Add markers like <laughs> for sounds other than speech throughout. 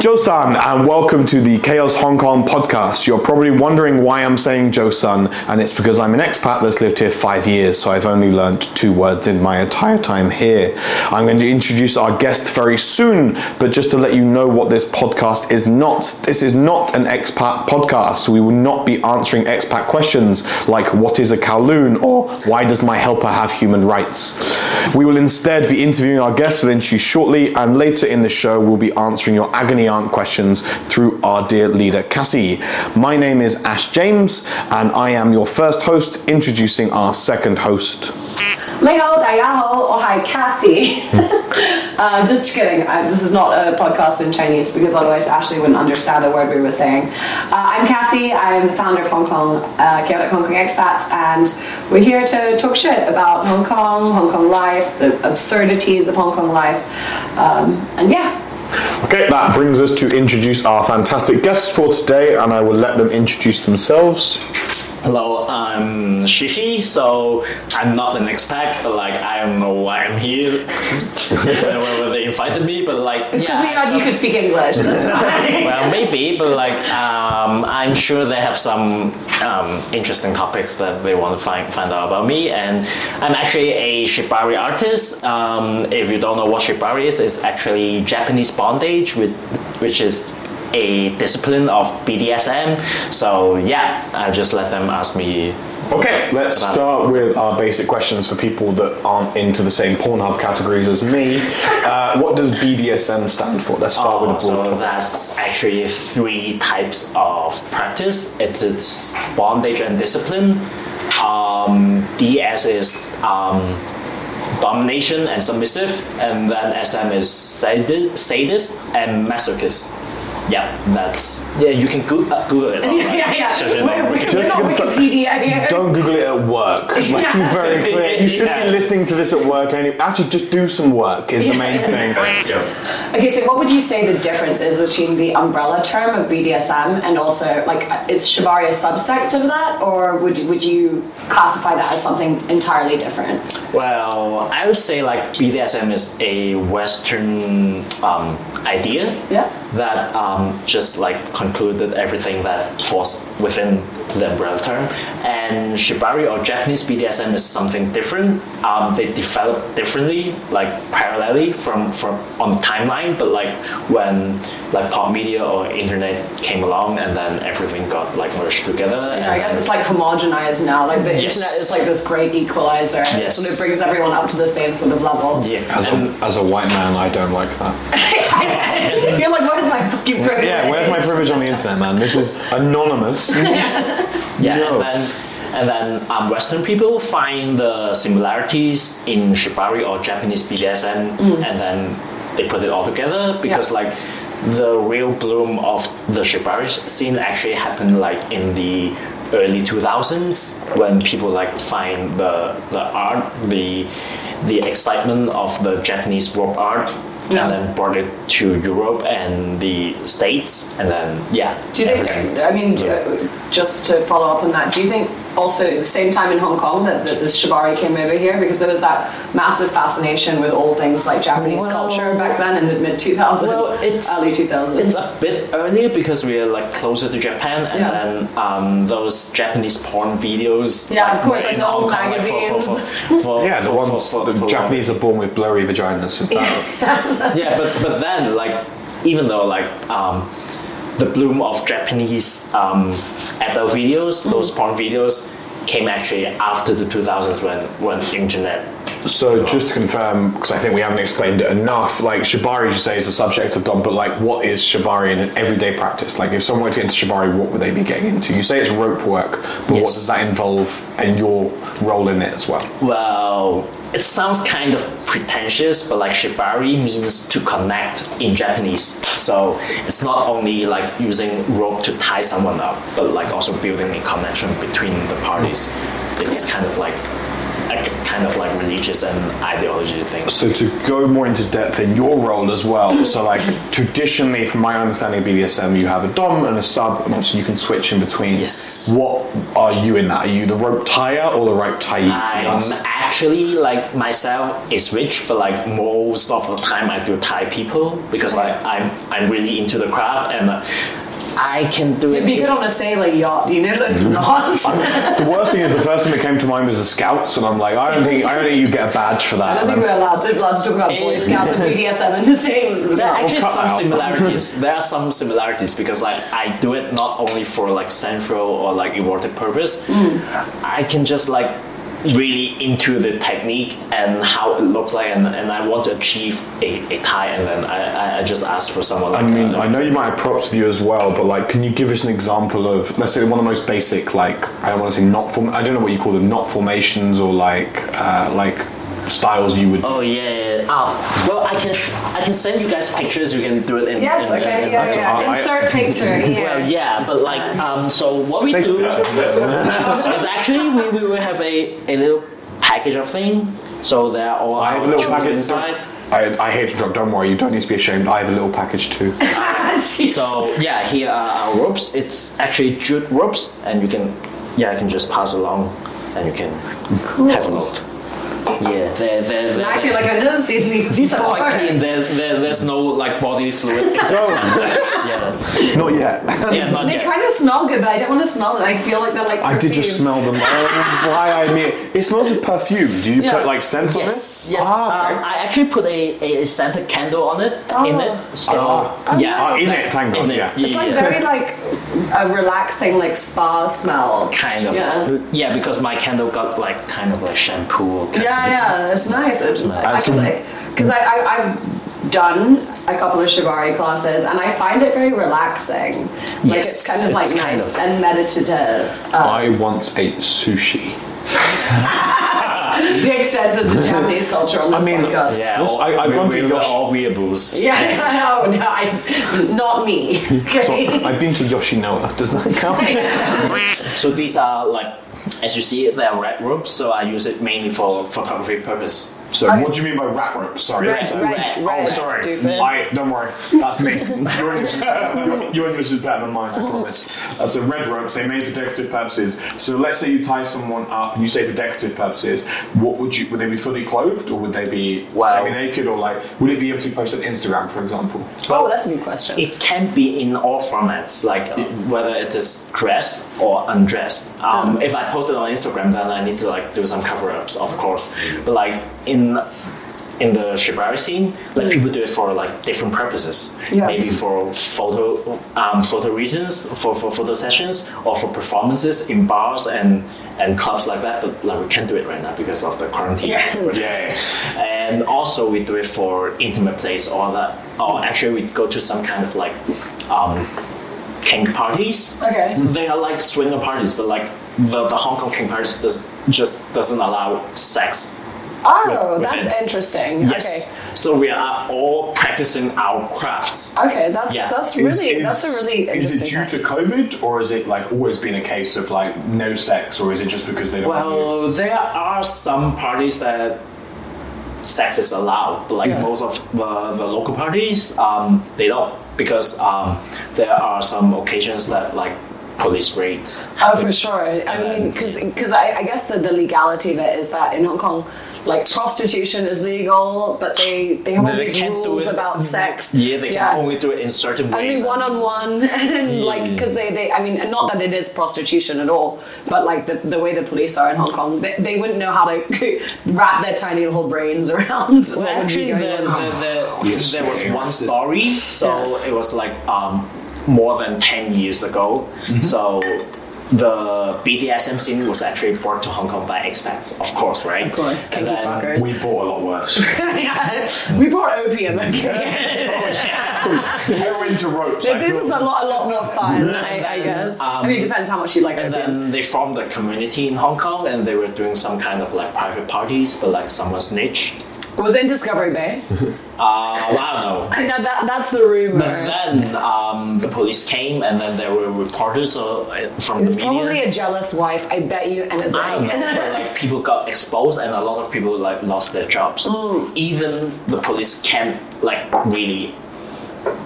Joe-san, and welcome to the Chaos Hong Kong podcast. You're probably wondering why I'm saying Joe-san, and it's because I'm an expat that's lived here five years, so I've only learned two words in my entire time here. I'm going to introduce our guest very soon, but just to let you know what this podcast is not, this is not an expat podcast. We will not be answering expat questions like what is a Kowloon or why does my helper have human rights. We will instead be interviewing our guests within you shortly, and later in the show, we'll be answering your agony aunt questions through our dear leader Cassie. My name is Ash James, and I am your first host, introducing our second host. hi Cassie. <laughs> Uh, just kidding. I, this is not a podcast in Chinese because otherwise Ashley wouldn't understand a word we were saying. Uh, I'm Cassie. I'm the founder of Hong Kong, uh, Chaotic Hong Kong Expats, and we're here to talk shit about Hong Kong, Hong Kong life, the absurdities of Hong Kong life, um, and yeah. Okay, that brings us to introduce our fantastic guests for today, and I will let them introduce themselves. Hello, I'm Shishi. So I'm not an expat, but like I don't know why I'm here. when, they invited me, but like It's because yeah, we you could speak English. <laughs> Well, maybe, but like um, I'm sure they have some um, interesting topics that they want to find find out about me. And I'm actually a shibari artist. Um, if you don't know what shibari is, it's actually Japanese bondage, with, which is a discipline of BDSM. So yeah, I'll just let them ask me. Okay, let's start with our basic questions for people that aren't into the same Pornhub categories as me. Uh, what does BDSM stand for? Let's start with Oh, a broad so topic. that's actually three types of practice. It's, it's bondage and discipline. Um, DS is um, domination and submissive, and then SM is sadi- sadist and masochist. Yeah, that's yeah. You can Google, uh, Google it. <laughs> yeah, yeah, yeah. Search We're, on we're, we're Just not to Wikipedia here. <laughs> Don't Google it at work. <laughs> Let's be very clear. You should Yeah. be listening to this at work. And actually, just do some work is the main thing. Okay, so what would you say the difference is between the umbrella term of BDSM and also like is shibari a subsect of that, or would would you classify that as something entirely different? Well, I would say like BDSM is a Western um, idea Yeah. that um, just like concluded everything that falls within the umbrella term. And Shibari or Japanese BDSM is something different. Um, they develop differently, like parallelly from, from on the timeline, but like when like pop media or internet came along and then everything got like merged together. and I guess then- it's like homogenized now. Like the Yes. internet is like this great equalizer, and it sort of brings everyone up to the same sort of level. yeah. As a, as a white man, I don't like that. <laughs> You're like, where's my fucking privilege? Yeah, where's my privilege on the internet, man? This is anonymous. <laughs> Yeah, Yo. and then and then um, Western people find the similarities in Shibari or Japanese BDSM, and then they put it all together because Yeah. like the real bloom of the Shibari scene actually happened like in the early 2000s when people like find the the art the the excitement of the Japanese rope art Yeah. and then brought it to Europe and the States and then yeah Do you think? I mean, just to follow up on that, do you think also at the same time in Hong Kong that, that the shibari came over here because there was that massive fascination with all things like Japanese Well- culture back then in the mid two thousands, Well, it's early two thousands. It's a bit earlier because we are like closer to Japan, and Yeah. then um, those Japanese porn videos. Yeah, of course, like in the old Hong Kong, like, for- for- magazines. for- for- Yeah, the for- ones for- the for- Japanese are born with blurry vaginas. Is that? <laughs> Yeah, but but then like even though like um, the bloom of Japanese um, adult videos, those porn videos came actually after the 2000s when when internet. So just to confirm, because I think we haven't explained it enough, like shibari, you say is the subject of Dom, but like what is shibari in an everyday practice? Like if someone were to get into shibari, what would they be getting into? You say it's rope work, but what does that involve and your role in it as well? Well, it sounds kind of pretentious, but like shibari means to connect in Japanese. So it's not only like using rope to tie someone up, but like also building a connection between the parties. It's kind of like a kind of like religious and ideology thing. So to go more into depth in your role as well, so like traditionally, from my understanding of BDSM, you have a dom and a sub, and obviously you can switch in between. Yes. What are you in that? Are you the rope tire or the rope tie? I'm actually like myself is rich, but like most of the time I do tie people because like I'm I'm really into the craft and uh, I can do it. It'd be good on a sailing yacht, you know, <laughs> that's not. The worst thing is the first thing that came to mind was the Scouts, and I'm like, I don't think I don't think you get a badge for that. I don't think we're allowed to, allowed to talk about Boy Scouts and BDSM in the same. There are actually cut some out. similarities. <laughs> There are some similarities because like I do it not only for like central or like erotic purpose. Mm. I can just like really into the technique and how it looks like and, and I want to achieve a, a tie and then I, I- just ask for someone like I mean, uh, I know you might have props with you as well, but like, can you give us an example of, let's say, one of the most basic, like, I don't want to say knot form, I don't know what you call them, knot formations or like, uh, like styles you would. Oh yeah, yeah, yeah. Oh, well, I can sh- I can send you guys pictures. You can do it in. Yes, in- in- okay, in- yeah, That's- <laughs> yeah. I- Insert picture here. Well, yeah, but like, um, so what we Say- do <laughs> is actually we, we will have a, a little package of thing. So there are all I have a little package. inside. I, I hate to drop. Don't worry, you don't need to be ashamed. I have a little package too. <laughs> So yeah, here are our ropes. It's actually jute ropes, and you can yeah, I can just pass along, and you can have a look. Yeah, they're, they're, they're, Actually, like I've never seen these. these are quite clean. There's there, there's no like body fluid. <laughs> So, yeah, not yet. yeah, not They yet. kind of smell good, but I don't want to smell them. I feel like they're like. I did just smell them. Oh, why I mean, it smells like perfume. Do you Yeah. put like scents on Yes, it? yes. Ah, um, I actually put a, a scented candle on it in Oh. it. So Ah. yeah, Ah, in it, thank God, in it, yeah. It's like very like a relaxing like spa smell. kind of Yeah. yeah. because my candle got like kind of like shampoo. Kind Yeah, of, yeah, it's nice. It's nice. because I, I, I, I've done a couple of shibari classes and I find it very relaxing. Like Yes, it's kind of like it's kind nice of- and meditative. Uh, I once ate sushi. <laughs> <laughs> the extent of the Japanese culture on this I mean, podcast. Yeah, Yes, all, I- I've we, gone to we were Yosh- all weeaboos. <laughs> Yeah, <laughs> no, no, I, not me. So I've been to Yoshinoya. Does that count? So these are like, as you see, they are red ropes. So I use it mainly for photography purpose. So Okay. what do you mean by rat ropes? Sorry. Red, So- red, Oh, red, sorry. stupid. I, don't worry. That's me. Your English, <laughs> your, your English is better than mine, I promise. Uh, so red ropes, they're made for decorative purposes. So let's say you tie someone up and you say for decorative purposes, what would you, would they be fully clothed or would they be Well- semi-naked or like, would it be able to be posted on Instagram, for example? Oh, that's a good question. It can be in all formats, like uh, whether it is dressed or undressed. Um, If I post it on Instagram, then I need to like do some cover-ups, of course. But like in in the shibari scene, like people do it for like different purposes. Yeah. Maybe for photo um, photo reasons, for, for photo sessions, or for performances in bars and and clubs like that. But like we can't do it right now because of the quarantine. Yeah. <laughs> regulations. And also we do it for intimate place or that, or actually we go to some kind of like um, kink parties. Okay. They are like swinger parties, but like the, the Hong Kong kink parties does, just doesn't allow sex. Oh, with- that's within. interesting. Yes. So we are all practicing our crafts. Okay. Okay, that's Yeah. that's really is- that's a really Is it due to COVID or is it like always been a case of like no sex or is it just because they don't want you? Well, there are some parties that sex is allowed, but like Yeah. most of the, the local parties, um, they don't because um, there are some occasions that like police raids. Oh, for sure. I mean, because I, I guess the, the legality of it is that in Hong Kong, like prostitution is legal, but they they have all They these rules about sex. Yeah, they can only do it in certain ways. only one on one, and like because they, they I mean, not that it is prostitution at all, but like the, the way the police are in Hong Kong, they, they wouldn't know how to <laughs> wrap their tiny little brains <laughs> around. Well, what would be actually, going the, on. the, the, <laughs> Yes, there was one story, so it was like um, more than 10 years ago. Mm-hmm. So the BDSM scene was actually brought to Hong Kong by expats, of course, right? Of course, And kinky then- fuckers. We bought a lot worse. <laughs> we brought opium. Okay, <laughs> Heroin to ropes. I this is a lot, a lot more fun. <laughs> I, I guess. Um, I mean, it depends how much you like And opium. then they formed a community in Hong Kong and they were doing some kind of like private parties, but like someone snitched. Was in Discovery Bay. <laughs> Uh, well, I don't know. No, that, that's the rumor. But then um, the police came and then there were reporters uh, from It was the media. probably a jealous wife, I bet you anything. I don't know, but like <laughs> people got exposed and a lot of people like lost their jobs. Mm. Even the police can't like really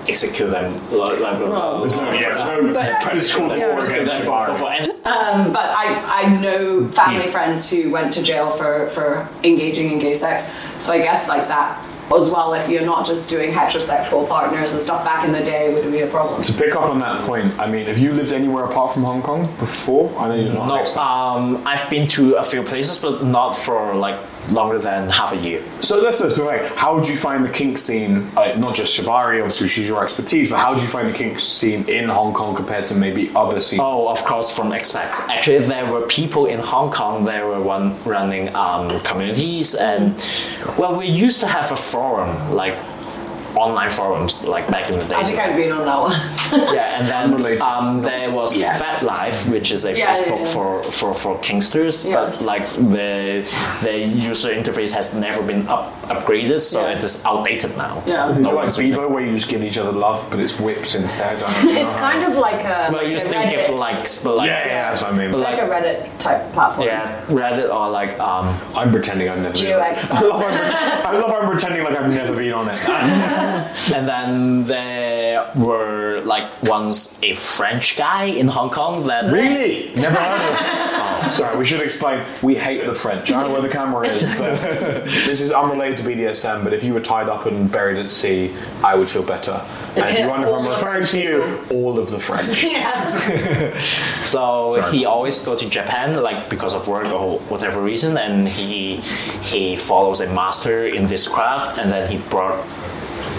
execute them. Like, like, There's no, yeah, there's no But- physical Yeah, war against them for- Shibari. for any- Um, but I, I know family Yeah. friends who went to jail for, for engaging in gay sex. So I guess like that as well, if you're not just doing heterosexual partners and stuff back in the day, would be a problem. To pick up on that point, I mean, have you lived anywhere apart from Hong Kong before? I know you're not. No, um, I've been to a few places, but not for like longer than half a year. So that's us, like, how would you find the kink scene? Like, not just Shibari, obviously, she's your expertise, but how would you find the kink scene in Hong Kong compared to maybe other scenes? Oh, of course, from expats. Actually, there were people in Hong Kong. They were one running um, communities, and well, we used to have a forum, like online forums, like back in the day. I days. think I've been on that one. <laughs> yeah, and then um, there was Yeah. FetLife, which is a Yeah, yeah, Facebook yeah. for for for kinksters, Yes. but like the the user interface has never been up upgraded, so Yeah. it is outdated now. Yeah. Is it No like one's Bebo where you just give each other love, but it's whips instead? I <laughs> don't know it's kind of like a, Well, like you a still Reddit. give likes, but like Yeah, yeah, that's what I mean. it's like, like- a Reddit type platform. yeah, Reddit or like um, I'm pretending I've never been Geo on it. expert. <laughs> I love, I'm pretending, I love I'm pretending like I've never been on it. <laughs> And then there were like once a French guy in Hong Kong that really? Never heard of <laughs> oh, Sorry, we should explain. We hate the French. I don't know where the camera is. But <laughs> this is unrelated to BDSM, but if you were tied up and buried at sea, I would feel better. And if you wonder if I'm referring to you, all of the French. Yeah. So Sorry. he always go to Japan, like because of work or whatever reason, and he he follows a master in this craft, and then he brought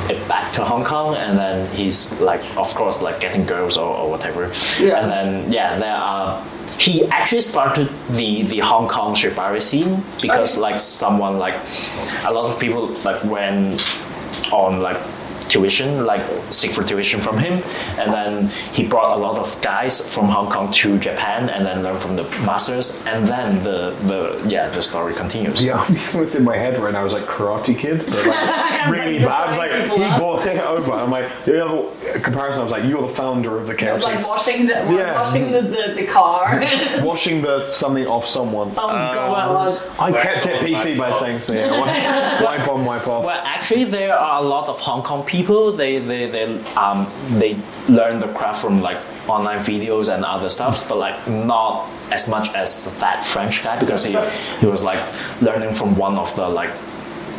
it back to Hong Kong, and then he's like, of course, like getting girls or, or whatever. Yeah. And then yeah, there are. He actually started the the Hong Kong shibari scene because Okay. like someone like a lot of people like went on like tuition, like seek for tuition from him, and then he brought a lot of guys from Hong Kong to Japan, and then learn from the masters, and then the the yeah the story continues. Yeah, only thing that's in my head right now is like Karate Kid, but like <laughs> really You're bad. Like he up. bought it over. I'm like the other comparison. I was like, you're the founder of the Chaos like washing the Yeah. washing the, the, the car. <laughs> washing the something off someone. oh Um, god. I kept it PC by saying so. Yeah, wipe, <laughs> wipe on, wipe off. Well, actually, there are a lot of Hong Kong people. They they they um they learn the craft from like online videos and other stuff, but like not as much as that French guy because he he was like learning from one of the like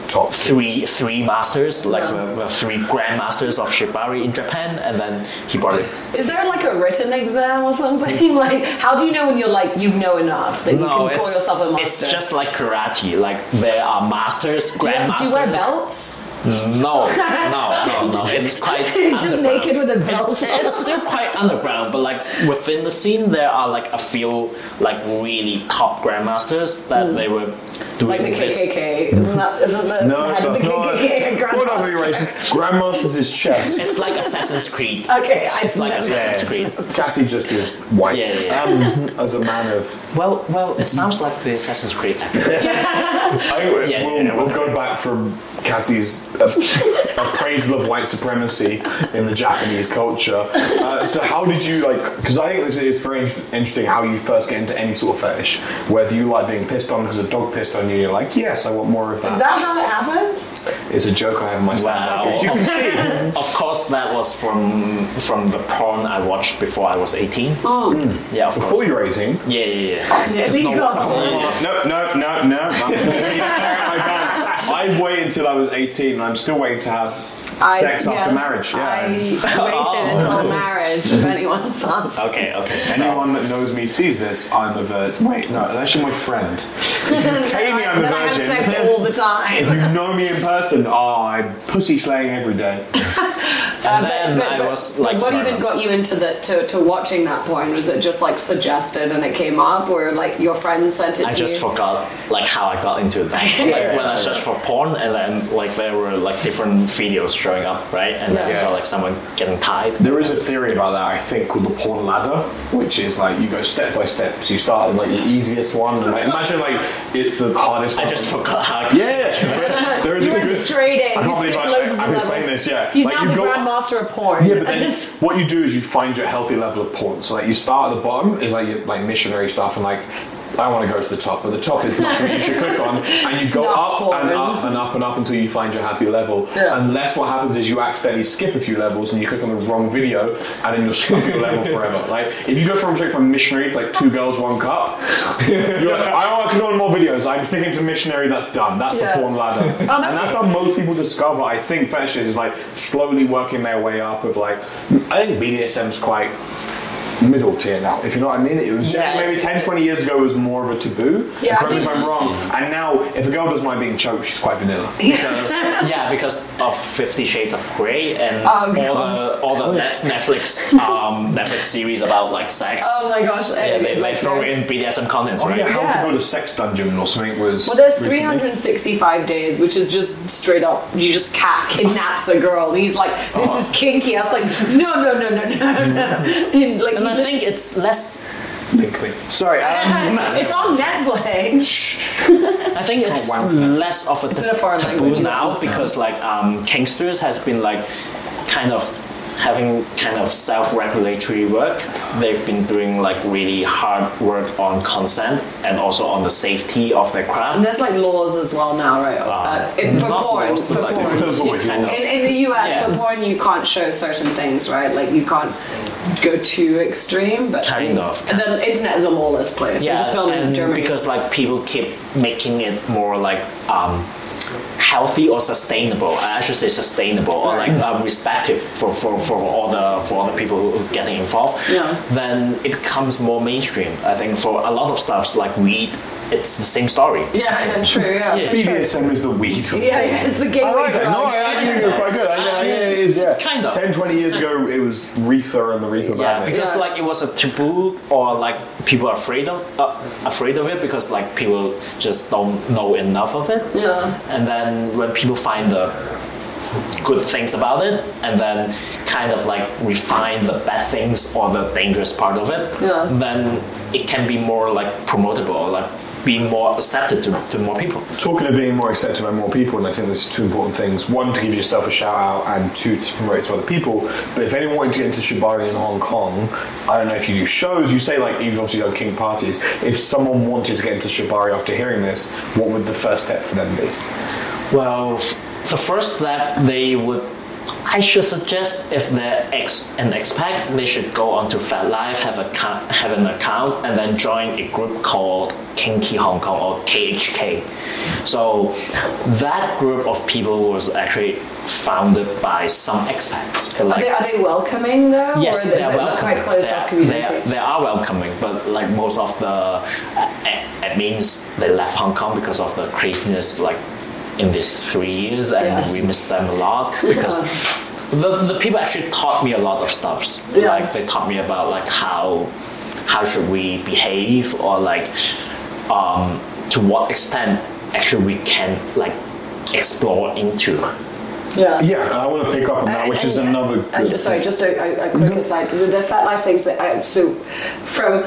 Top. three three masters, like Yeah. the, the three grandmasters of shibari in Japan, and then he brought it. Is there like a written exam or something? <laughs> Like, how do you know when you're like you know enough that you can No, call yourself a master? it's just like karate. Like there are masters, do, you, do grandmasters. you wear belts? No, no, no, <laughs> no. It's quite <laughs> just underground. naked with a belt. It's still quite underground, but like within the scene, there are like a few like really top grandmasters that they were doing like the this. KKK. Isn't that? Isn't the No, that's the not. What are grandmaster? you racist? Grandmasters is chess. It's like Assassin's Creed. <laughs> Okay, I It's like know. Assassin's Yeah. Creed. Cassie just is white. Yeah, yeah, Um, as a man of, Well, well, it sounds like the Assassin's Creed. I, Yeah, we'll, yeah, we'll go back from Cassie's <laughs> appraisal of white supremacy in the Japanese culture. Uh, so, how did you like? Because I think it's is very interesting how you first get into any sort of fetish. Whether you like being pissed on because a dog pissed on you, you're like, yes, I want more of that. Is that how it happens? it's a joke I have in my stand-up. Wow. As you can see. <laughs> of course, that was from from the porn I watched before I was 18. Oh, Yeah, of Before course. you're 18. Yeah, yeah, yeah. yeah, there you no- go. No, no, no, no. <laughs> I'm waited until I was 18 and I'm still waiting to have I- sex after marriage. Yeah. I <laughs> waited oh. until marriage, if anyone's <laughs> asks. Okay, okay. So, Anyone that knows me sees this, I'm a virgin. Wait, no, unless you're my friend. If <laughs> you pay me, I'm a Then I have sex all the time. If you know me in person, oh, I'm pussy slaying every day. Uh, and then I was like, what sorry, even got you into the to, to watching that porn? Was it just like suggested and it came up, or like your friend sent it I to just you? forgot like how I got into that. Like when I searched for porn, and then like there were like different videos showing up, right? And then I Yeah. saw like someone getting tied. There is a theory about that, I think, called the porn ladder, which is like you go step by step. So you start with like the easiest one, and like imagine like it's the hardest I one. just forgot how. Yeah, there is You a <laughs> went good. straight in. I can't believe I, loads of I'm explaining this. Yeah, He's like now the go. grandmaster of porn. Yeah, but then It's- what you do is you find your healthy level of porn. So like you start at the bottom is like your, like missionary stuff and like I want to go to the top, but the top is not something you should click on, <laughs> and you go up and up and up and up until you find your happy level. Yeah. Unless what happens is you accidentally skip a few levels and you click on the wrong video, and then you're stuck at your level forever. <laughs> Like if you go from straight from missionary to like two girls, one cup, you're like, I want to go on more videos. I'm sticking to missionary. That's done. That's Yeah. the porn ladder, oh, and that's- that's how most people discover. I think fetishes is like slowly working their way up. Of like, I think BDSM's quite middle tier now. If you know what I mean, it was Yeah. maybe 10, 20 years ago was more of a taboo. Yeah, I Correct me if I'm wrong. And now, if a girl doesn't like being choked, she's quite vanilla. <laughs> because <laughs> yeah, because of Fifty Shades of Grey and Oh, all the all the Net- Netflix <laughs> um, Netflix series about like sex. Oh my gosh. yeah, they, they like, throw there's- in BDSM contents, Oh right? yeah, how Yeah. to go to sex dungeon or something was. Well, there's recently. 365 days, which is just straight up. You just cat kidnaps a girl. And he's like, "This is kinky." I was like, "No, no, no, no, no, no." And, like, And I think it's less. Link, link. Sorry. <laughs> Um, it's on Netflix. I think it's wank. less of a It's in a taboo language, now because like um, kinksters has been like kind of having kind of self-regulatory work. They've been doing like really hard work on consent and also on the safety of their craft. And there's like laws as well now, right? Uh, in, for porn, laws, for like- porn. Kind laws. of- In, in the US, Yeah. for porn, you can't show certain things, right? Like you can't go too extreme, but Kind of. And the internet is a lawless place. they just film in and Germany. because like people keep making it more like um, healthy or sustainable. I should say sustainable or like um, respective for, for, for all the for all the people who are getting involved. Yeah. Then it becomes more mainstream. I think for a lot of stuffs like weed, it's the same story. yeah, yeah, true. Yeah, Yeah. for sure. Is the weed. Of Yeah, yeah, it's the gateway I like it. drug. No, I actually think it's quite good. I, I, yeah, it is, yeah. It's kind of. 10, 20 years ago, it was reefer and the Retha Yeah, Madness. because Yeah. like it was a taboo, or like people are afraid of uh, afraid of it because like people just don't know enough of it. Yeah. And then when people find the good things about it, and then kind of like refine the bad things or the dangerous part of it, Yeah. then it can be more like promotable, like be more accepted to, to more people. Talking of being more accepted by more people, and I think there's two important things. One, to give yourself a shout out, and two, to promote it to other people. But if anyone wanted to get into Shibari in Hong Kong, I don't know if you do shows, you say like you've obviously done kink parties. If someone wanted to get into Shibari after hearing this, what would the first step for them be? Well, the first step they would, I should suggest if they're ex an expat, they should go onto FetLife, have a have an account, and then join a group called Kinky Hong Kong or KHK. So that group of people was actually founded by some expats. Are they, are they welcoming though? Yes, or they are it welcoming. quite closed they, off are, community? they, are, they are welcoming, but like most of the admins, they left Hong Kong because of the craziness, like in these three years, and Yes. we miss them a lot because. <laughs> The, the people actually taught me a lot of stuffs. Yeah. Like they taught me about like how how should we behave or like um, to what extent actually we can like explore into. Yeah. Yeah, and I want to pick up on that, And- which is and- another and- good sorry, thing. just a, a, a quick aside. With the FetLife things, that I, so from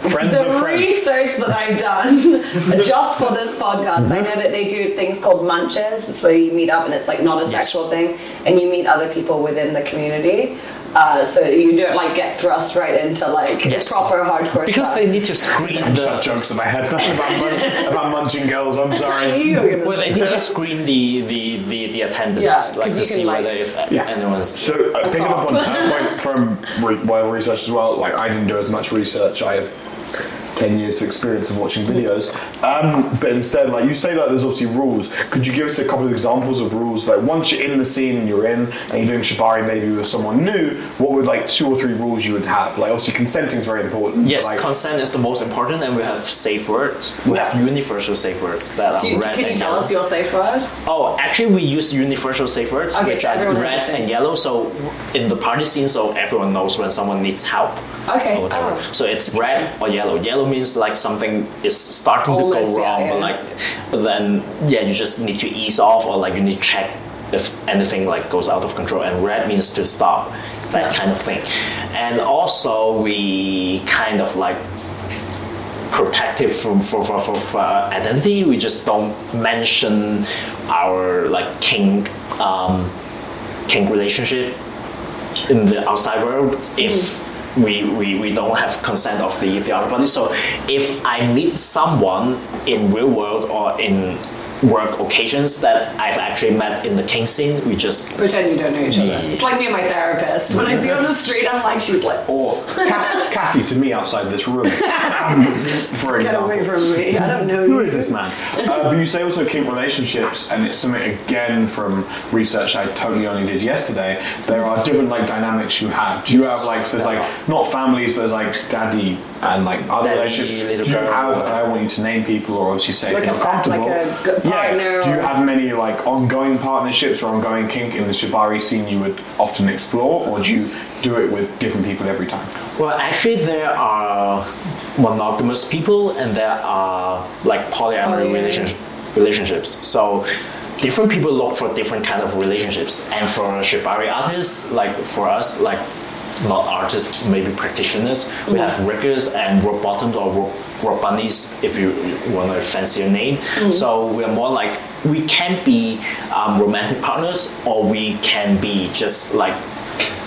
Friends the of friends. research that I've done <laughs> just for this podcast, I mm-hmm. know that they do things called munches. So you meet up, and it's like not a Yes. sexual thing, and you meet other people within the community. Uh, so you don't like get thrust right into like Yes. proper hardcore Because stuff. they need to screen I've the jokes in my head about, mun- <laughs> about munching girls. I'm sorry. <laughs> You were Well, they need to screen the the the, the attendance, Yeah, like 'cause to you can, see like- whether if Yeah. anyone's. So uh, picking up on that point from re- well research as well. Like I didn't do as much research. I have ten years of experience of watching videos. Um, but instead, like you say, that there's obviously rules. Could you give us a couple of examples of rules? Like once you're in the scene and you're in, and you're doing shibari maybe with someone new, what would like two or three rules you would have? Like obviously consenting is very important. Yes, Like, consent is the most important, and we have safe words. We have universal safe words that are Do you, red can you tell yellow. us your safe word? Oh, actually, we use universal safe words, Okay, which so are everyone red and yellow. So in the party scene, so everyone knows when someone needs help. Okay. Or whatever. Oh. So it's red or yellow. Yellow means like something is starting Almost, to go yeah, wrong, but like, but then yeah, you just need to ease off, or like you need to check if anything like goes out of control. And red means to stop, that Yeah. kind of thing. And also we kind of like protective from for, for, for, for identity. We just don't mention our like kink um, kink relationship in the outside world if we, we, we don't have consent of the, the other party. So if I meet someone in real world or in work occasions that I've actually met in the kink scene, we just Pretend you don't know each other. Yeah. It's like me and my therapist. When I see her on the street, I'm like, she's like, Or Cass- Cassie to me outside this room, <laughs> for get example. away from me. I don't know Who is this man? Uh, <laughs> but you say also kink relationships, and it's something again from research I totally only did yesterday. There are different like dynamics you have. Do you have like so there's like not families, but there's like daddy and like other Daddy, relationships. Do little you have? And I want you to name people, or obviously say Like if a you're comfortable. like a partner yeah. Do you have many like ongoing partnerships or ongoing kink in the shibari scene you would often explore, or do you do it with different people every time? Well, actually, there are monogamous people and there are like polyamory Poly- relationship, relationships. So different people look for different kind of relationships. And for shibari artists, like for us, like not artists, maybe practitioners, we have riggers and rope bottoms or rope, rope bunnies, if you want a fancier name. So we are more like we can be um, romantic partners or we can be just like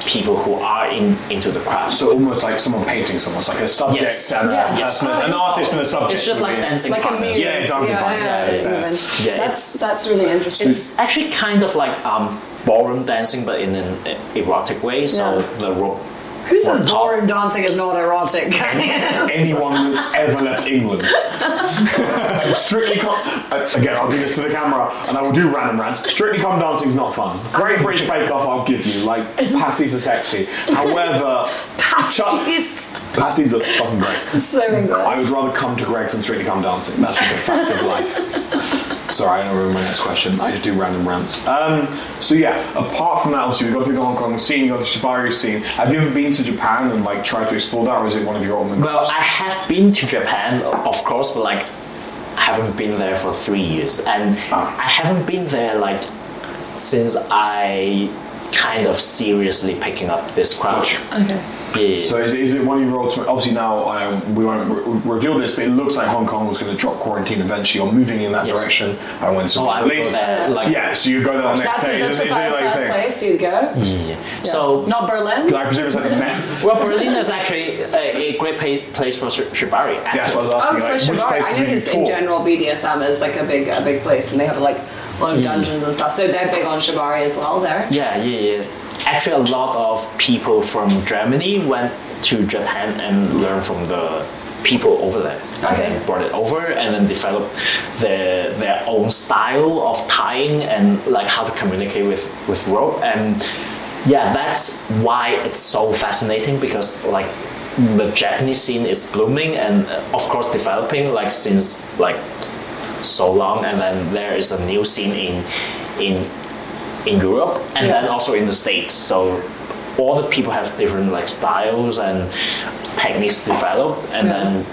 people who are in into the craft. So almost like someone painting someone, it's like a subject Yes. and a, Yeah. yes. an artist and a subject. It's just like dancing Like a partners. Yeah, dancing yeah, partners, yeah, yeah, yeah, yeah. even. Yeah, That's that's really interesting. It's actually kind of like um, ballroom dancing, but in an erotic way. So Yeah. the rope. Who says ballroom dancing is not erotic? <laughs> anyone that's ever left England. <laughs> Strictly com- uh, again, I'll do this to the camera, and I will do random rants. Strictly come dancing's not fun. Great British Bake Off, I'll give you. Like pasties are sexy. However, Pasties. pasties are fucking great. so English. I would rather come to Greggs than Strictly Come Dancing. That's just a fact of life. <laughs> Sorry, I don't remember my next question. I just do random rants. Um, so yeah, apart from that, obviously we got through the Hong Kong scene, you've got the Shibari scene. Have you ever been to Japan and like tried to explore that, or is it one of your own? Well, I have been to Japan, of course, but like I haven't been there for three years, and Ah. I haven't been there like since I kind of seriously picking up this craft. Gotcha. Okay. Yeah. So is, is it one of your ultimate? Obviously now um, we won't re- reveal this, but it looks like Hong Kong was going to drop quarantine eventually, or moving in that Yes. direction. And when oh, some I would go release- there. Like yeah, so you go there on the next That's day. Is, is it like first place you'd go. yeah. So Not Berlin. I presume it's like a net. <laughs> Well, Berlin is actually a, a great pa- place for shi- shibari. Actually. That's what I was Oh, asking. for like, sure. which I places know did you in general BDSM is like a big a big place, and they have like a lot of dungeons and stuff. So they're big on shibari as well. There. Yeah, yeah, yeah. Actually, a lot of people from Germany went to Japan and learned from the people over there. And Okay. then brought it over and then developed their their own style of tying and like how to communicate with with rope and yeah, that's why it's so fascinating because like the Japanese scene is blooming and of course developing like since like so long and then there is a new scene in in in Europe and then also in the States. So all the people have different like styles and techniques developed and Yeah. then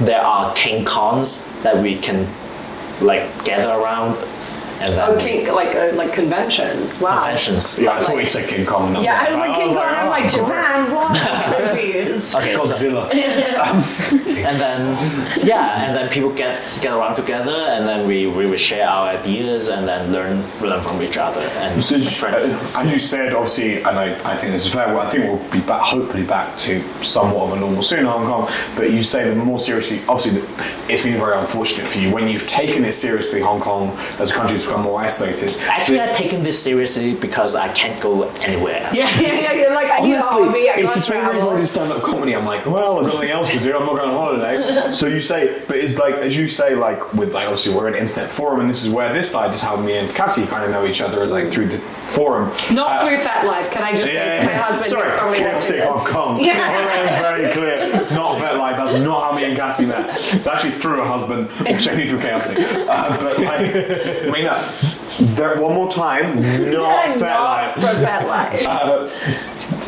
there are kink cons that we can like gather around then Oh, kink like uh, like conventions. Wow. conventions. Yeah, I thought Like- you'd say King Kong. and Yeah, I was oh, like King Kong. I'm oh, like. Japan. What? Confused. Okay, so- Godzilla. and then yeah, and then people get get around together, and then we, we will share our ideas, and then learn learn from each other and So, friends. uh, as you said, obviously, and I, I think this is fair. Well, I think we'll be back, hopefully back to somewhat of a normal soon in Hong Kong. But you say that more seriously, obviously, it's been very unfortunate for you when you've taken it seriously. Hong Kong as a country has become more isolated. Actually, So- I've taken this seriously because I can't go anywhere. Yeah, yeah, yeah. You're like I Honestly, hobby. I it's can't the same reason I did stand-up comedy. I'm like, well, I've got nothing else to do. I'm not going on holiday. <laughs> so you say, but it's like, as you say, like with like obviously we're an internet forum, and this is where this died. Is how me and Cassie kind of know each other is like through the forum. Not Uh, through FetLife. Can I just say to my husband? Sorry, who's probably chaotic watching Hong this. Kong. Yeah. very, very clear. <laughs> Not vet like that's not how me and Cassie met. It's actually through a husband, Jenny through chaotic. Uh, but like, uh, there, one more time, <laughs> not vet Not like. from FetLife. Uh,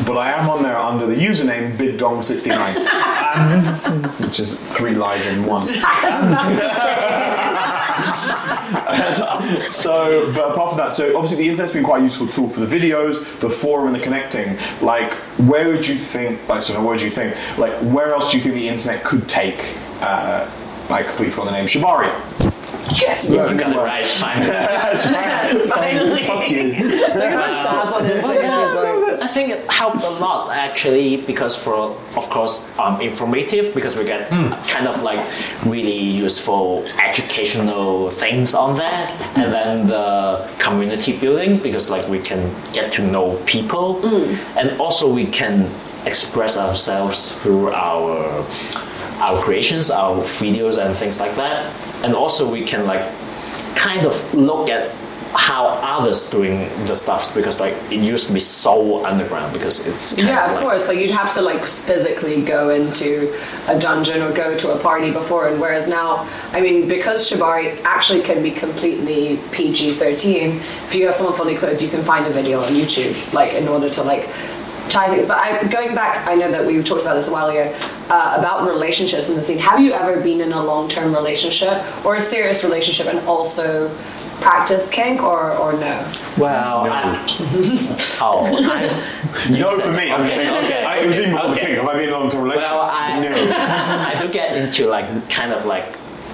but I am on there under the username BigDong69, um, which is three lies in one. <laughs> <laughs> <laughs> So, but apart from that, so obviously the internet's been quite a useful tool for the videos, the forum, and the connecting. Like, where would you think? Like, so, where do you think? Like, where else do you think the internet could take? Uh, I completely forgot the name. Shibari. Yes, You got it right. <laughs> Fine. That's right. Finally. Fuck you. Look at the stars on his face. <laughs> He's like, I think it helped a lot actually because for of course um, informative because we get hmm. kind of like really useful educational things on that and hmm. then the community building because like we can get to know people. Hmm. And also we can express ourselves through our our creations our videos and things like that. And also we can like kind of look at how others doing the stuff because like it used to be so underground because it's Yeah, of like, course. Like you'd have to like physically go into a dungeon or go to a party before, and whereas now, I mean, because Shibari actually can be completely PG thirteen. If you have someone fully clothed, you can find a video on YouTube, like in order to like try things. But I, going back, I know that we talked about this a while ago uh, about relationships in the scene. Have you ever been in a long term relationship or a serious relationship and also practice kink or or no? well No. I, <laughs> oh I, No, for me. I'm Okay, saying, okay. I, it was even before the Okay. kink. Have I been in a long-term relationship? Well, I, no. <laughs> I do get into like kind of like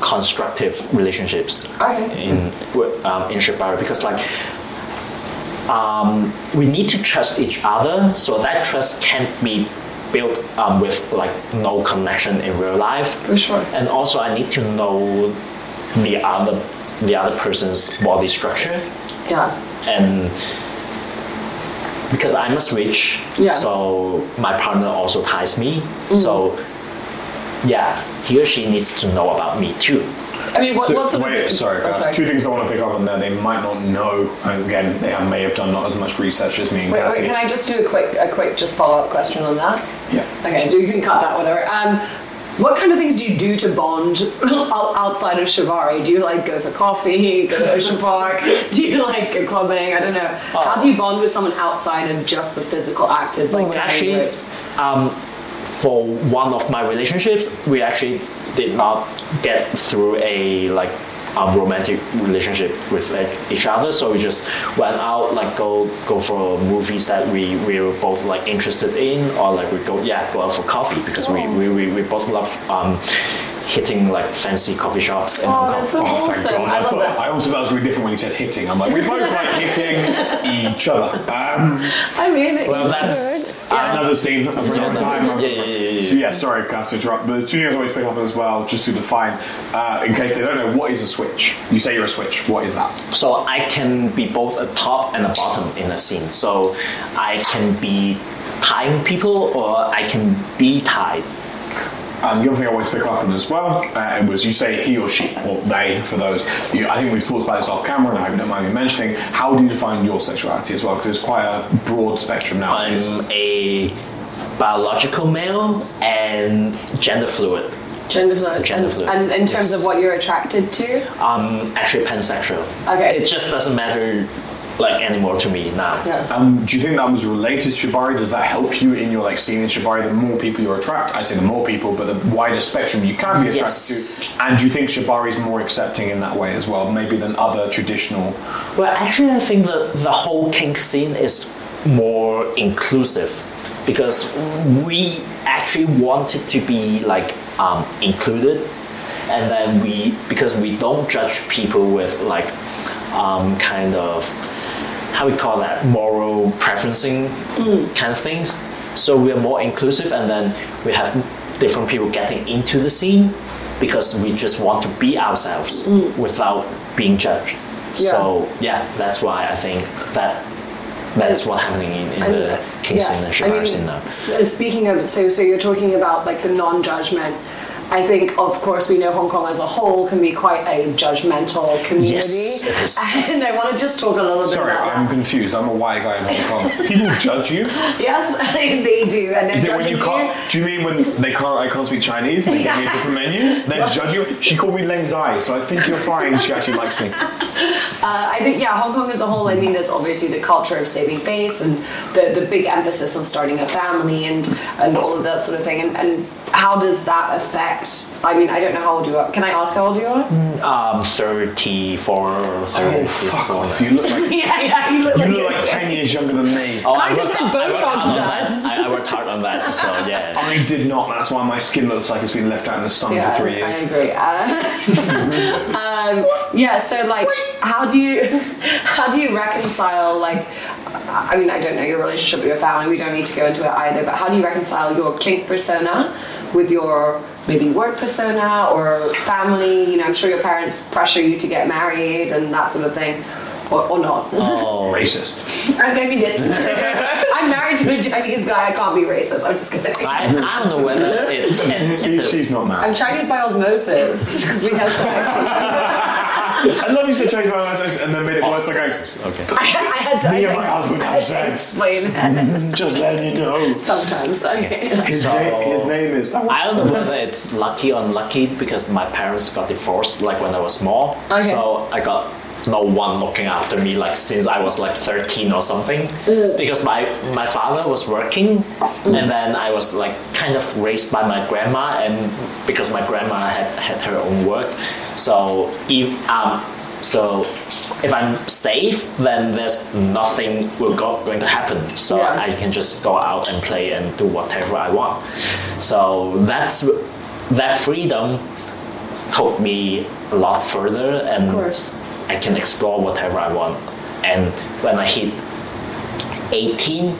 constructive relationships Okay. in um, in Shibari because like um, we need to trust each other, so that trust can't be built um, with like no connection in real life. For sure. And also, I need to know the other the other person's body structure Yeah. and because I'm a switch, Yeah. so my partner also ties me. So yeah, he or she needs to know about me too. I mean, what, So, what's the wait, sorry, oh, guys. Two things I want to pick up on there. They might not know. Again, they may have done not as much research as me and Wait, wait, can I just do a quick, a quick, just follow up question on that? Yeah. Okay, you can cut that, whatever. Um, what kind of things do you do to bond <laughs> outside of Shibari? Do you like go for coffee, go to Ocean <laughs> Park? <laughs> Do you like go clubbing? I don't know. How do you bond with someone outside of just the physical act of like Well, actually, um, for one of my relationships, we actually did not get through a like um, romantic relationship with like, each other. So we just went out, like go go for movies that we, we were both like interested in, or like we go yeah go out for coffee because we, we, we, we both love um, hitting like fancy coffee shops. in Oh, Hong Kong. that's so Oh, thank! God. I I, love thought, that. I also thought it was really different when you said hitting. I'm like, we both like hitting each other. Um, I mean, Well, that's- Yeah. Another scene for a long time. Yeah, yeah, yeah, yeah. So yeah, sorry, Cass, to interrupt. But the two things I always pick up as well, just to define, uh, in case they don't know, what is a switch? You say you're a switch. What is that? So I can be both a top and a bottom in a scene. So I can be tying people or I can be tied. Um, the other thing I wanted to pick up on as well uh, was you say he or she or they for those. You, I think we've talked about this off camera, and I don't mind me mentioning. How do you define your sexuality as well? Because it's quite a broad spectrum now. I'm a biological male and gender fluid. Gender fluid. Gender and, fluid, And in terms yes. of what you're attracted to, I'm actually pansexual. Okay. It just doesn't matter like anymore to me now. yeah. Um, do you think that was related to Shibari? Does that help you in your like scene in Shibari? The more people you attract, I say the more people, but the wider spectrum you can be attracted Yes. to. And do you think Shibari is more accepting in that way as well, maybe than other traditional? Well, actually, I think that the whole kink scene is more inclusive because we actually wanted to be like um, included, and then we because we don't judge people with like um, kind of how we call that moral preferencing mm. kind of things. So we are more inclusive, and then we have different people getting into the scene because we just want to be ourselves mm. without being judged. So yeah, that's why I think that that's what's happening in, in the kink scene and I Shibari mean, scene now. speaking of, so so you're talking about like the non-judgment. I think, of course, we know Hong Kong as a whole can be quite a judgmental community, Yes, it is. <laughs> and I want to just talk a little bit Sorry, I'm that. confused. I'm a white guy in Hong Kong. <laughs> People judge you. Yes, <laughs> they do, and they're Is it when judging you can't? Do you mean when they can't? I can't speak Chinese. They give me a different menu. They judge you. She called me Leng Zai, so I think you're fine. She actually likes me. Uh, I think yeah, Hong Kong as a whole. I mean, there's obviously the culture of saving face and the, the big emphasis on starting a family and and all of that sort of thing. And, and how does that affect? I mean, I don't know how old you are. Can I ask how old you are? Um, 34, Oh, 34. Fuck off. You look like <laughs> yeah, yeah, you look you like look like ten years younger than me. Oh, I worked just had hard- I worked Botox hard on done. that. I, I worked hard on that, so <laughs> yeah. I did not. That's why my skin looks like it's been left out in the sun Yeah, for three I years. agree. Uh, <laughs> Um, yeah. So like, how do you <laughs> how do you reconcile like? I mean, I don't know your relationship with your family. We don't need to go into it either. But how do you reconcile your kink persona with your maybe work persona or family? You know, I'm sure your parents pressure you to get married and that sort of thing, or, or not. Oh, Racist. Uh, maybe it's. I'm married to a Chinese guy. I can't be racist. I'm just kidding. I, I don't know whether <laughs> it, it, it, She's not mad. I'm. Chinese by osmosis because we have. <laughs> I love you said change my license and then made it worse by going, okay. I, I had to, I Me and my to- husband have had to sex. explain <laughs> just letting you know. sometimes. Okay. His, So- na- his name is. I don't know whether it's lucky or unlucky because my parents got divorced like when I was small. Okay. So I got no one looking after me like since I was like 13 or something. Because my my father was working and then I was like kind of raised by my grandma and because my grandma had, had her own work. So if um so if I'm safe, then there's nothing will go, going to happen. So Yeah. I can just go out and play and do whatever I want. So that's that freedom took me a lot further, and Of course. I can explore whatever I want. And when I hit 18,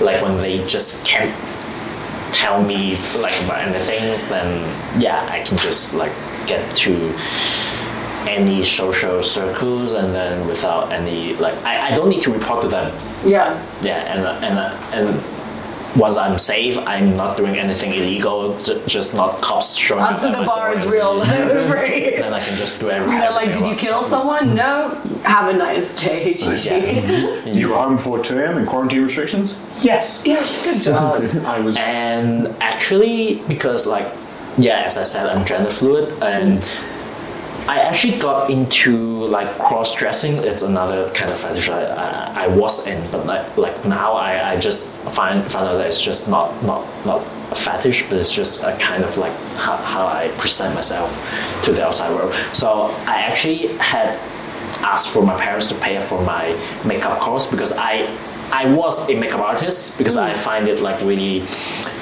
like when they just can't tell me like about anything, then yeah, I can just like get to any social circles and then without any like I, I don't need to report to them Yeah. yeah, and and and once I'm safe, I'm not doing anything illegal. ju- Just not cops showing Uh, up so the my bar door is real low for. <laughs> <laughs> Then I can just do everything. They're like, did you kill someone? No. Have a nice day, <laughs> Gigi. You were home before 2 a.m. in quarantine restrictions? Yes. Yes, good job. I was. And actually, because like, yeah, as I said, I'm gender fluid, and I actually got into like cross dressing. It's another kind of fetish I, I, I was in, but like like now I, I just find find out that it's just not not not a fetish, but it's just a kind of like how, how I present myself to the outside world. So I actually had asked for my parents to pay for my makeup course because I I was a makeup artist because hmm. I find it like really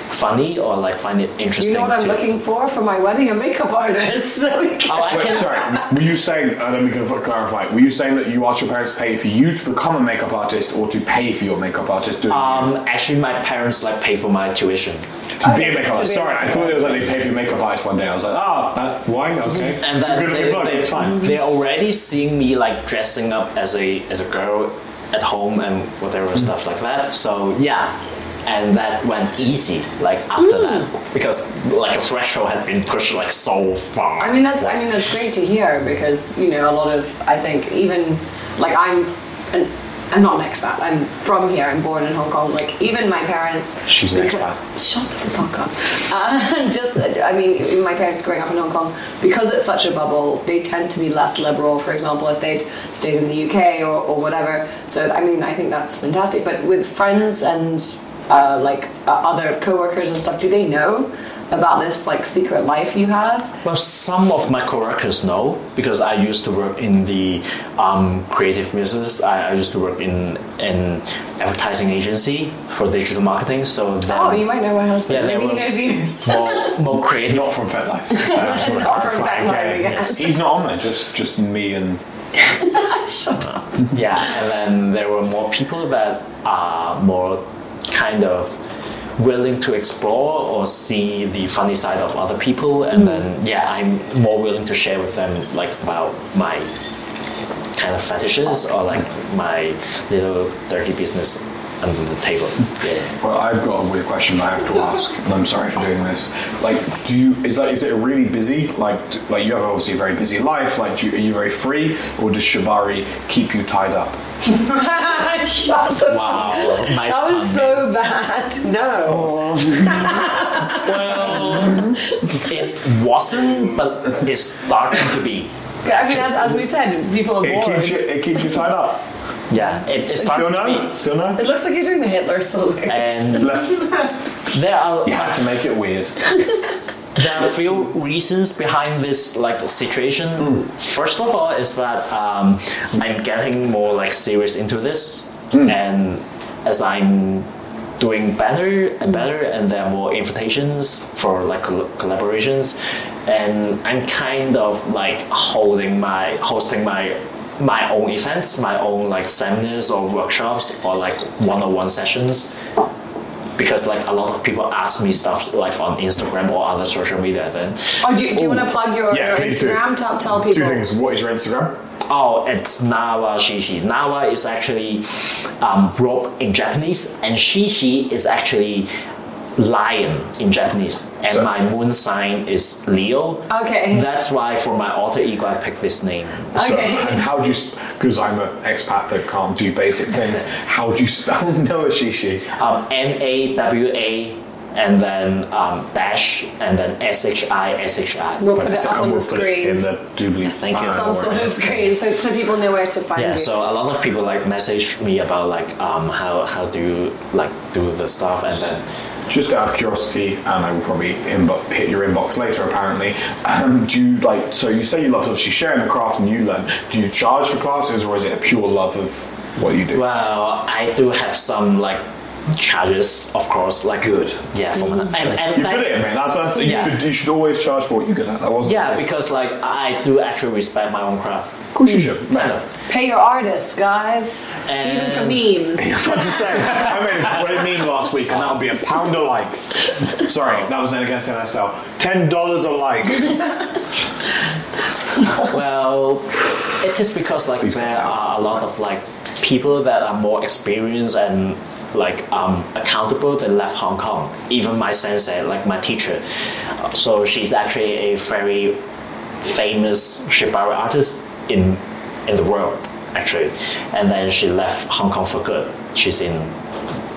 funny or like find it interesting. You know what I'm looking for for my wedding? A makeup artist. <laughs> So Oh, I Wait, can. sorry, were you saying, uh, let me clarify, were you saying that you asked your parents to pay for you to become a makeup artist or to pay for your makeup artist doing Um, actually, my parents like pay for my tuition, to be a makeup artist? be a Sorry, I thought it was like they paid for your makeup artist one day. I was like, ah, that, why? Okay. and then Good they, they, it's fine. They're already seeing me like dressing up as a as a girl at home and whatever Mm. stuff like that. So yeah, and that went easy like after Mm. that because like a threshold had been pushed like so far. I mean that's I mean that's great to hear because you know a lot of I think even like I'm an, I'm not an expat. I'm from here. I'm born in Hong Kong. Like even my parents. She's an because- Shut the fuck up. Uh, <laughs> just I mean my parents growing up in Hong Kong because it's such a bubble. They tend to be less liberal. For example, if they'd stayed in the UK or, or whatever. So I mean I think that's fantastic. But with friends and uh, like uh, other coworkers and stuff, do they know? About this like secret life you have, Well, some of my coworkers know because I used to work in the um, creative business. I, I used to work in an advertising agency for digital marketing. So then Oh, you might know my husband. Yeah, Maybe he knows you. more, more <laughs> creative. Not from FetLife. I just Not from clarify FetLife, again. yes. He's not on there, just just me and. <laughs> Shut up. Yeah, and then there were more people that are more kind of willing to explore or see the funny side of other people, and mm-hmm. then yeah, I'm more willing to share with them like about my kind of fetishes or like my little dirty business under the table. <laughs> Yeah. Well, I've got a weird question I have to ask, and I'm sorry for doing this. Like, do you is that is it really busy? Like, d- like you have obviously a very busy life. Like, do you, are you very free, or does Shibari keep you tied up? <laughs> Shut the Wow, nice That was one. so bad. No. <laughs> well. It wasn't, but it's starting to be. I mean, as, as we said, people are It bored. keeps you it keeps you tied up. Yeah, it, it starts Still to no, be. still no. It looks like you're doing the Hitler salute. And <laughs> Left. there are You had to make it weird. <laughs> there are a few reasons behind this like situation. Hmm. First of all, is that um, I'm getting more like serious into this, hmm. and as I'm doing better and hmm. better, and there are more invitations for like col- collaborations, and I'm kind of like holding my hosting my my own events, my own like seminars or workshops or like one-on-one sessions because like a lot of people ask me stuff like on Instagram or other social media then Oh, do, you- do you want to plug your, Yeah, your. Instagram? Tell, tell people. Two things. What is your Instagram? Oh, it's Nawa Shishi. Nawa is actually um, rope in Japanese, and Shishi is actually lion in Japanese. And So- my moon sign is Leo. Okay. That's why for my alter ego, I picked this name. So, Okay. and how do you, because I'm an expat that can't do basic things, <laughs> how do you spell <laughs> Nawa Shishi? Um, N A W A, and then um, dash, and then S H I S H I. We'll put it up on the we'll put it screen. in the doobly. Thank you. Some sort of screen so, so people know where to find it. Yeah, you. so a lot of people like message me about like um, how how do you like do the stuff, and then Just out of curiosity, and I will probably hit your inbox later. Apparently, um, do you like? So you say you love obviously sharing the craft and you learn. Do you charge for classes, or is it a pure love of what you do? Well, I do have some like charges, of course. Like Good. Yeah, for my, and and You're that's, good it, man. That's, that's you, should, you should always charge for what you get. at. That wasn't. yeah, because like I do actually respect my own craft. of course you should. Kind of. Pay your artists, guys. And Even for memes. I was about to say, I made a great meme last week, and that'll be a pound a like. Sorry, that was then against NSL. Ten dollars a like. <laughs> Well, it is because like Please there are a lot of like people that are more experienced and like um, accountable that left Hong Kong. Even my sensei, like my teacher, so she's actually a very famous shibari artist in in the world actually, and then she left Hong Kong for good. She's in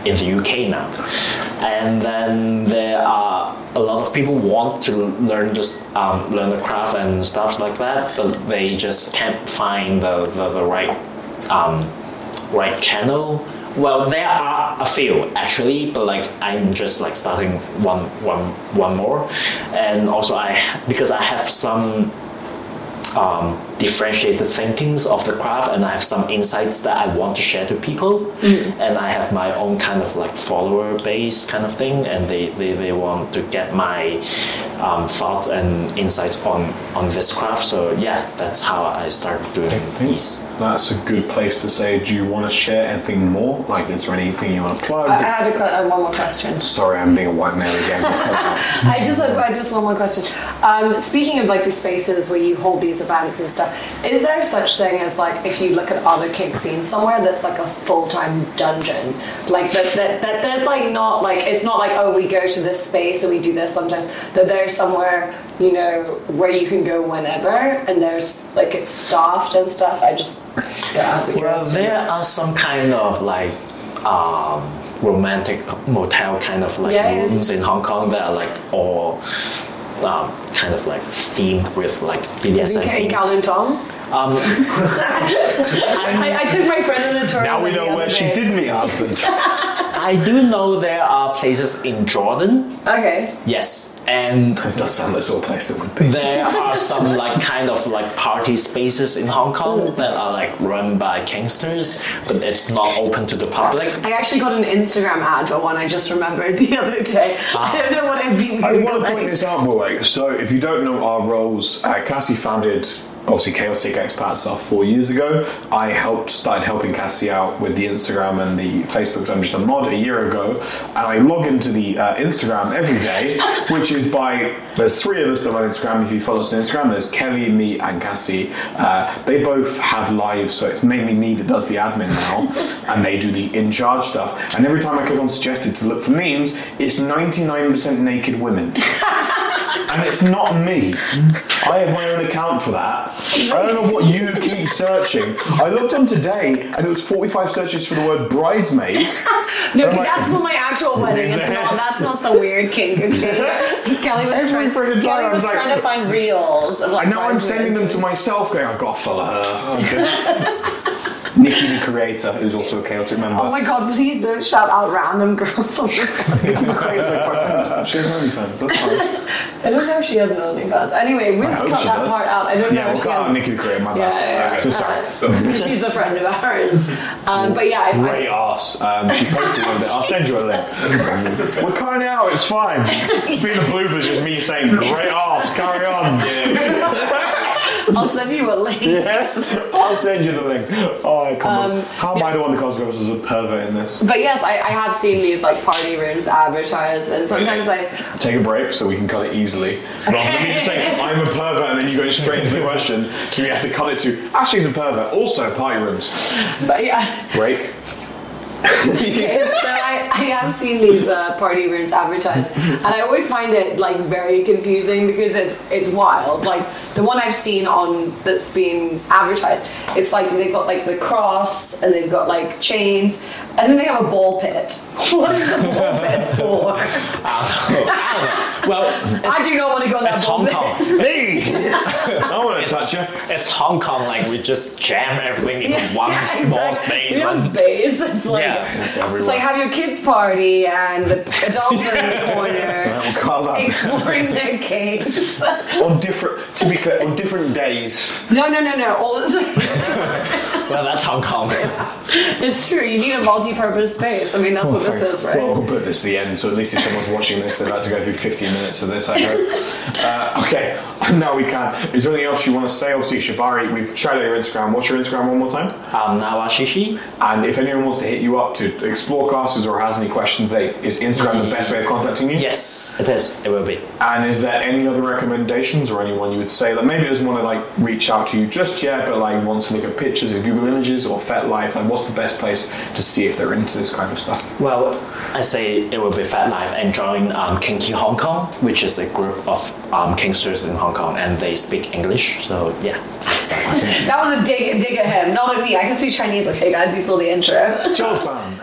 in the UK now. And then there are a lot of people want to learn this, um, learn the craft and stuff like that, but they just can't find the, the, the right um, right channel. Well, there are a few actually, but like I'm just like starting one one one more, and also I because I have some um, differentiated thinkings of the craft and I have some insights that I want to share to people and I have my own kind of like follower base kind of thing and they, they, they want to get my um, thoughts and insights on, on this craft so yeah that's how I started doing these That's a good place to say. Do you want to share anything more? Like, is there anything you want to plug? I I had a, que- uh, one more question. Sorry, I'm being a white male again. <laughs> I just had I just one more question. Um, speaking of like the spaces where you hold these events and stuff, is there such thing as like if you look at other kink scenes somewhere that's like a full time dungeon, like that, that that there's like not like it's not like oh we go to this space and we do this sometimes that there's somewhere you know where you can go whenever and there's like it's staffed and stuff. I just yeah. I well there are some kind of like um, romantic motel kind of like Yeah, yeah. rooms in Hong Kong that are like all um, kind of like themed with like BDSM in, in themes. Kowloon Tong. Um, <laughs> I, I took my friend on a tour. now we know where other she did meet her husband. <laughs> I do know there are places in Jordan, Okay. yes, and It does sound like the sort of place that would be. there are <laughs> some like kind of like party spaces in Hong Kong that are like run by gangsters, but it's not open to the public. I actually got an Instagram ad for one I just remembered <laughs> the other day. I don't know what I've been I want to point this out, Boy. So, if you don't know our roles, uh, Cassie founded obviously Chaotic Expats stuff four years ago. I helped started helping Cassie out with the Instagram and the Facebook. I'm just a mod a year ago, and I log into the uh, Instagram every day, <laughs> which is by there's three of us that run Instagram. If you follow us on Instagram, there's Kelly, me, and Cassie. Uh, they both have lives, so it's mainly me that does the admin now, <laughs> and they do the in charge stuff. And every time I click on suggested to look for memes, it's 99% naked women. <laughs> And it's not me. I have my own account for that. I don't know what you keep searching. I looked on today and it was 45 searches for the word bridesmaids. <laughs> No, I'm like- that's for my actual wedding. It's not, that's not some weird kink, okay? <laughs> Kelly was, Every trying, Kelly I was like- trying to find reels of like And now I'm sending them to myself going, I've got to follow her. <laughs> Good. Nikki, the creator, who's also a chaotic member. Oh my god, please don't shout out random girls on the <laughs> podcast. Nikki, the creator, is quite famous. She has OnlyFans. That's fine. <laughs> I don't know if she has an OnlyFans. Anyway, we'll I cut that does. part out. I don't know Yeah, if we'll she cut has. Nikki, the creator. My Yeah, bad. yeah, yeah. So sorry. Uh, <laughs> she's a friend of ours. Um, but yeah, I, Great ass. Um, she posted one bit. I'll send you a link. We're cutting out. It's fine. It's been a bloopers. Just me saying great ass. Carry on. <laughs> I'll send you a link. Yeah, I'll send you the link. Oh, come Um, on. How am I the one that comes across as a pervert in this? But yes, I, I have seen these like party rooms advertised, and sometimes I. Take a break so we can cut it easily. Rather than me just saying I'm a pervert and then you go straight into the question, so we have to cut it to Ashley's a pervert. Also party rooms. But yeah, Break. Yes, so I, I have seen these uh, party rooms advertised, and I always find it like very confusing because it's it's wild. Like the one I've seen on that's been advertised, it's like they've got like the cross and they've got like chains, and then they have a ball pit. <laughs> What is the ball pit for? Well, I do not want to go in that it's ball Hong pit. Kong. Hey! I want to touch you. It's Hong Kong. Like we just jam everything into Yeah, one yeah, small exactly. space. We have space. It's like Yeah, it's it's like have your kids party and the adults are in the <laughs> corner We'll cut that. exploring their caves. <laughs> on different, to be clear, on different days. No, no, no, no. All it's, <laughs> Well, that's Hong Kong. it's true. You need a multi-purpose space. I mean, that's what this is, right? Well, we'll put this to the end, so at least if someone's watching this, they've had to go through 15 minutes of this, I hope. uh, okay, now we can. Is there anything else you want to say? Obviously, Shibari, we've shouted out your Instagram. What's your Instagram one more time? Um, Nawashishi. And if anyone wants to hit you up to explore classes or has any questions, they, is Instagram the best way of contacting you? Yes, it is. It will be. And is there any other recommendations or anyone you would say that maybe doesn't want to like reach out to you just yet, but like wants to look at pictures of Google Images or FetLife? Like, what's the best place to see if they're into this kind of stuff? Well, I say it will be FetLife and join um, Kinky Hong Kong, which is a group of um, kinksters in Hong Kong, and they speak English. So yeah, that's fine. That was a dig, dig at him, not at me. I can speak Chinese. Okay, guys, you saw the intro. Joel San.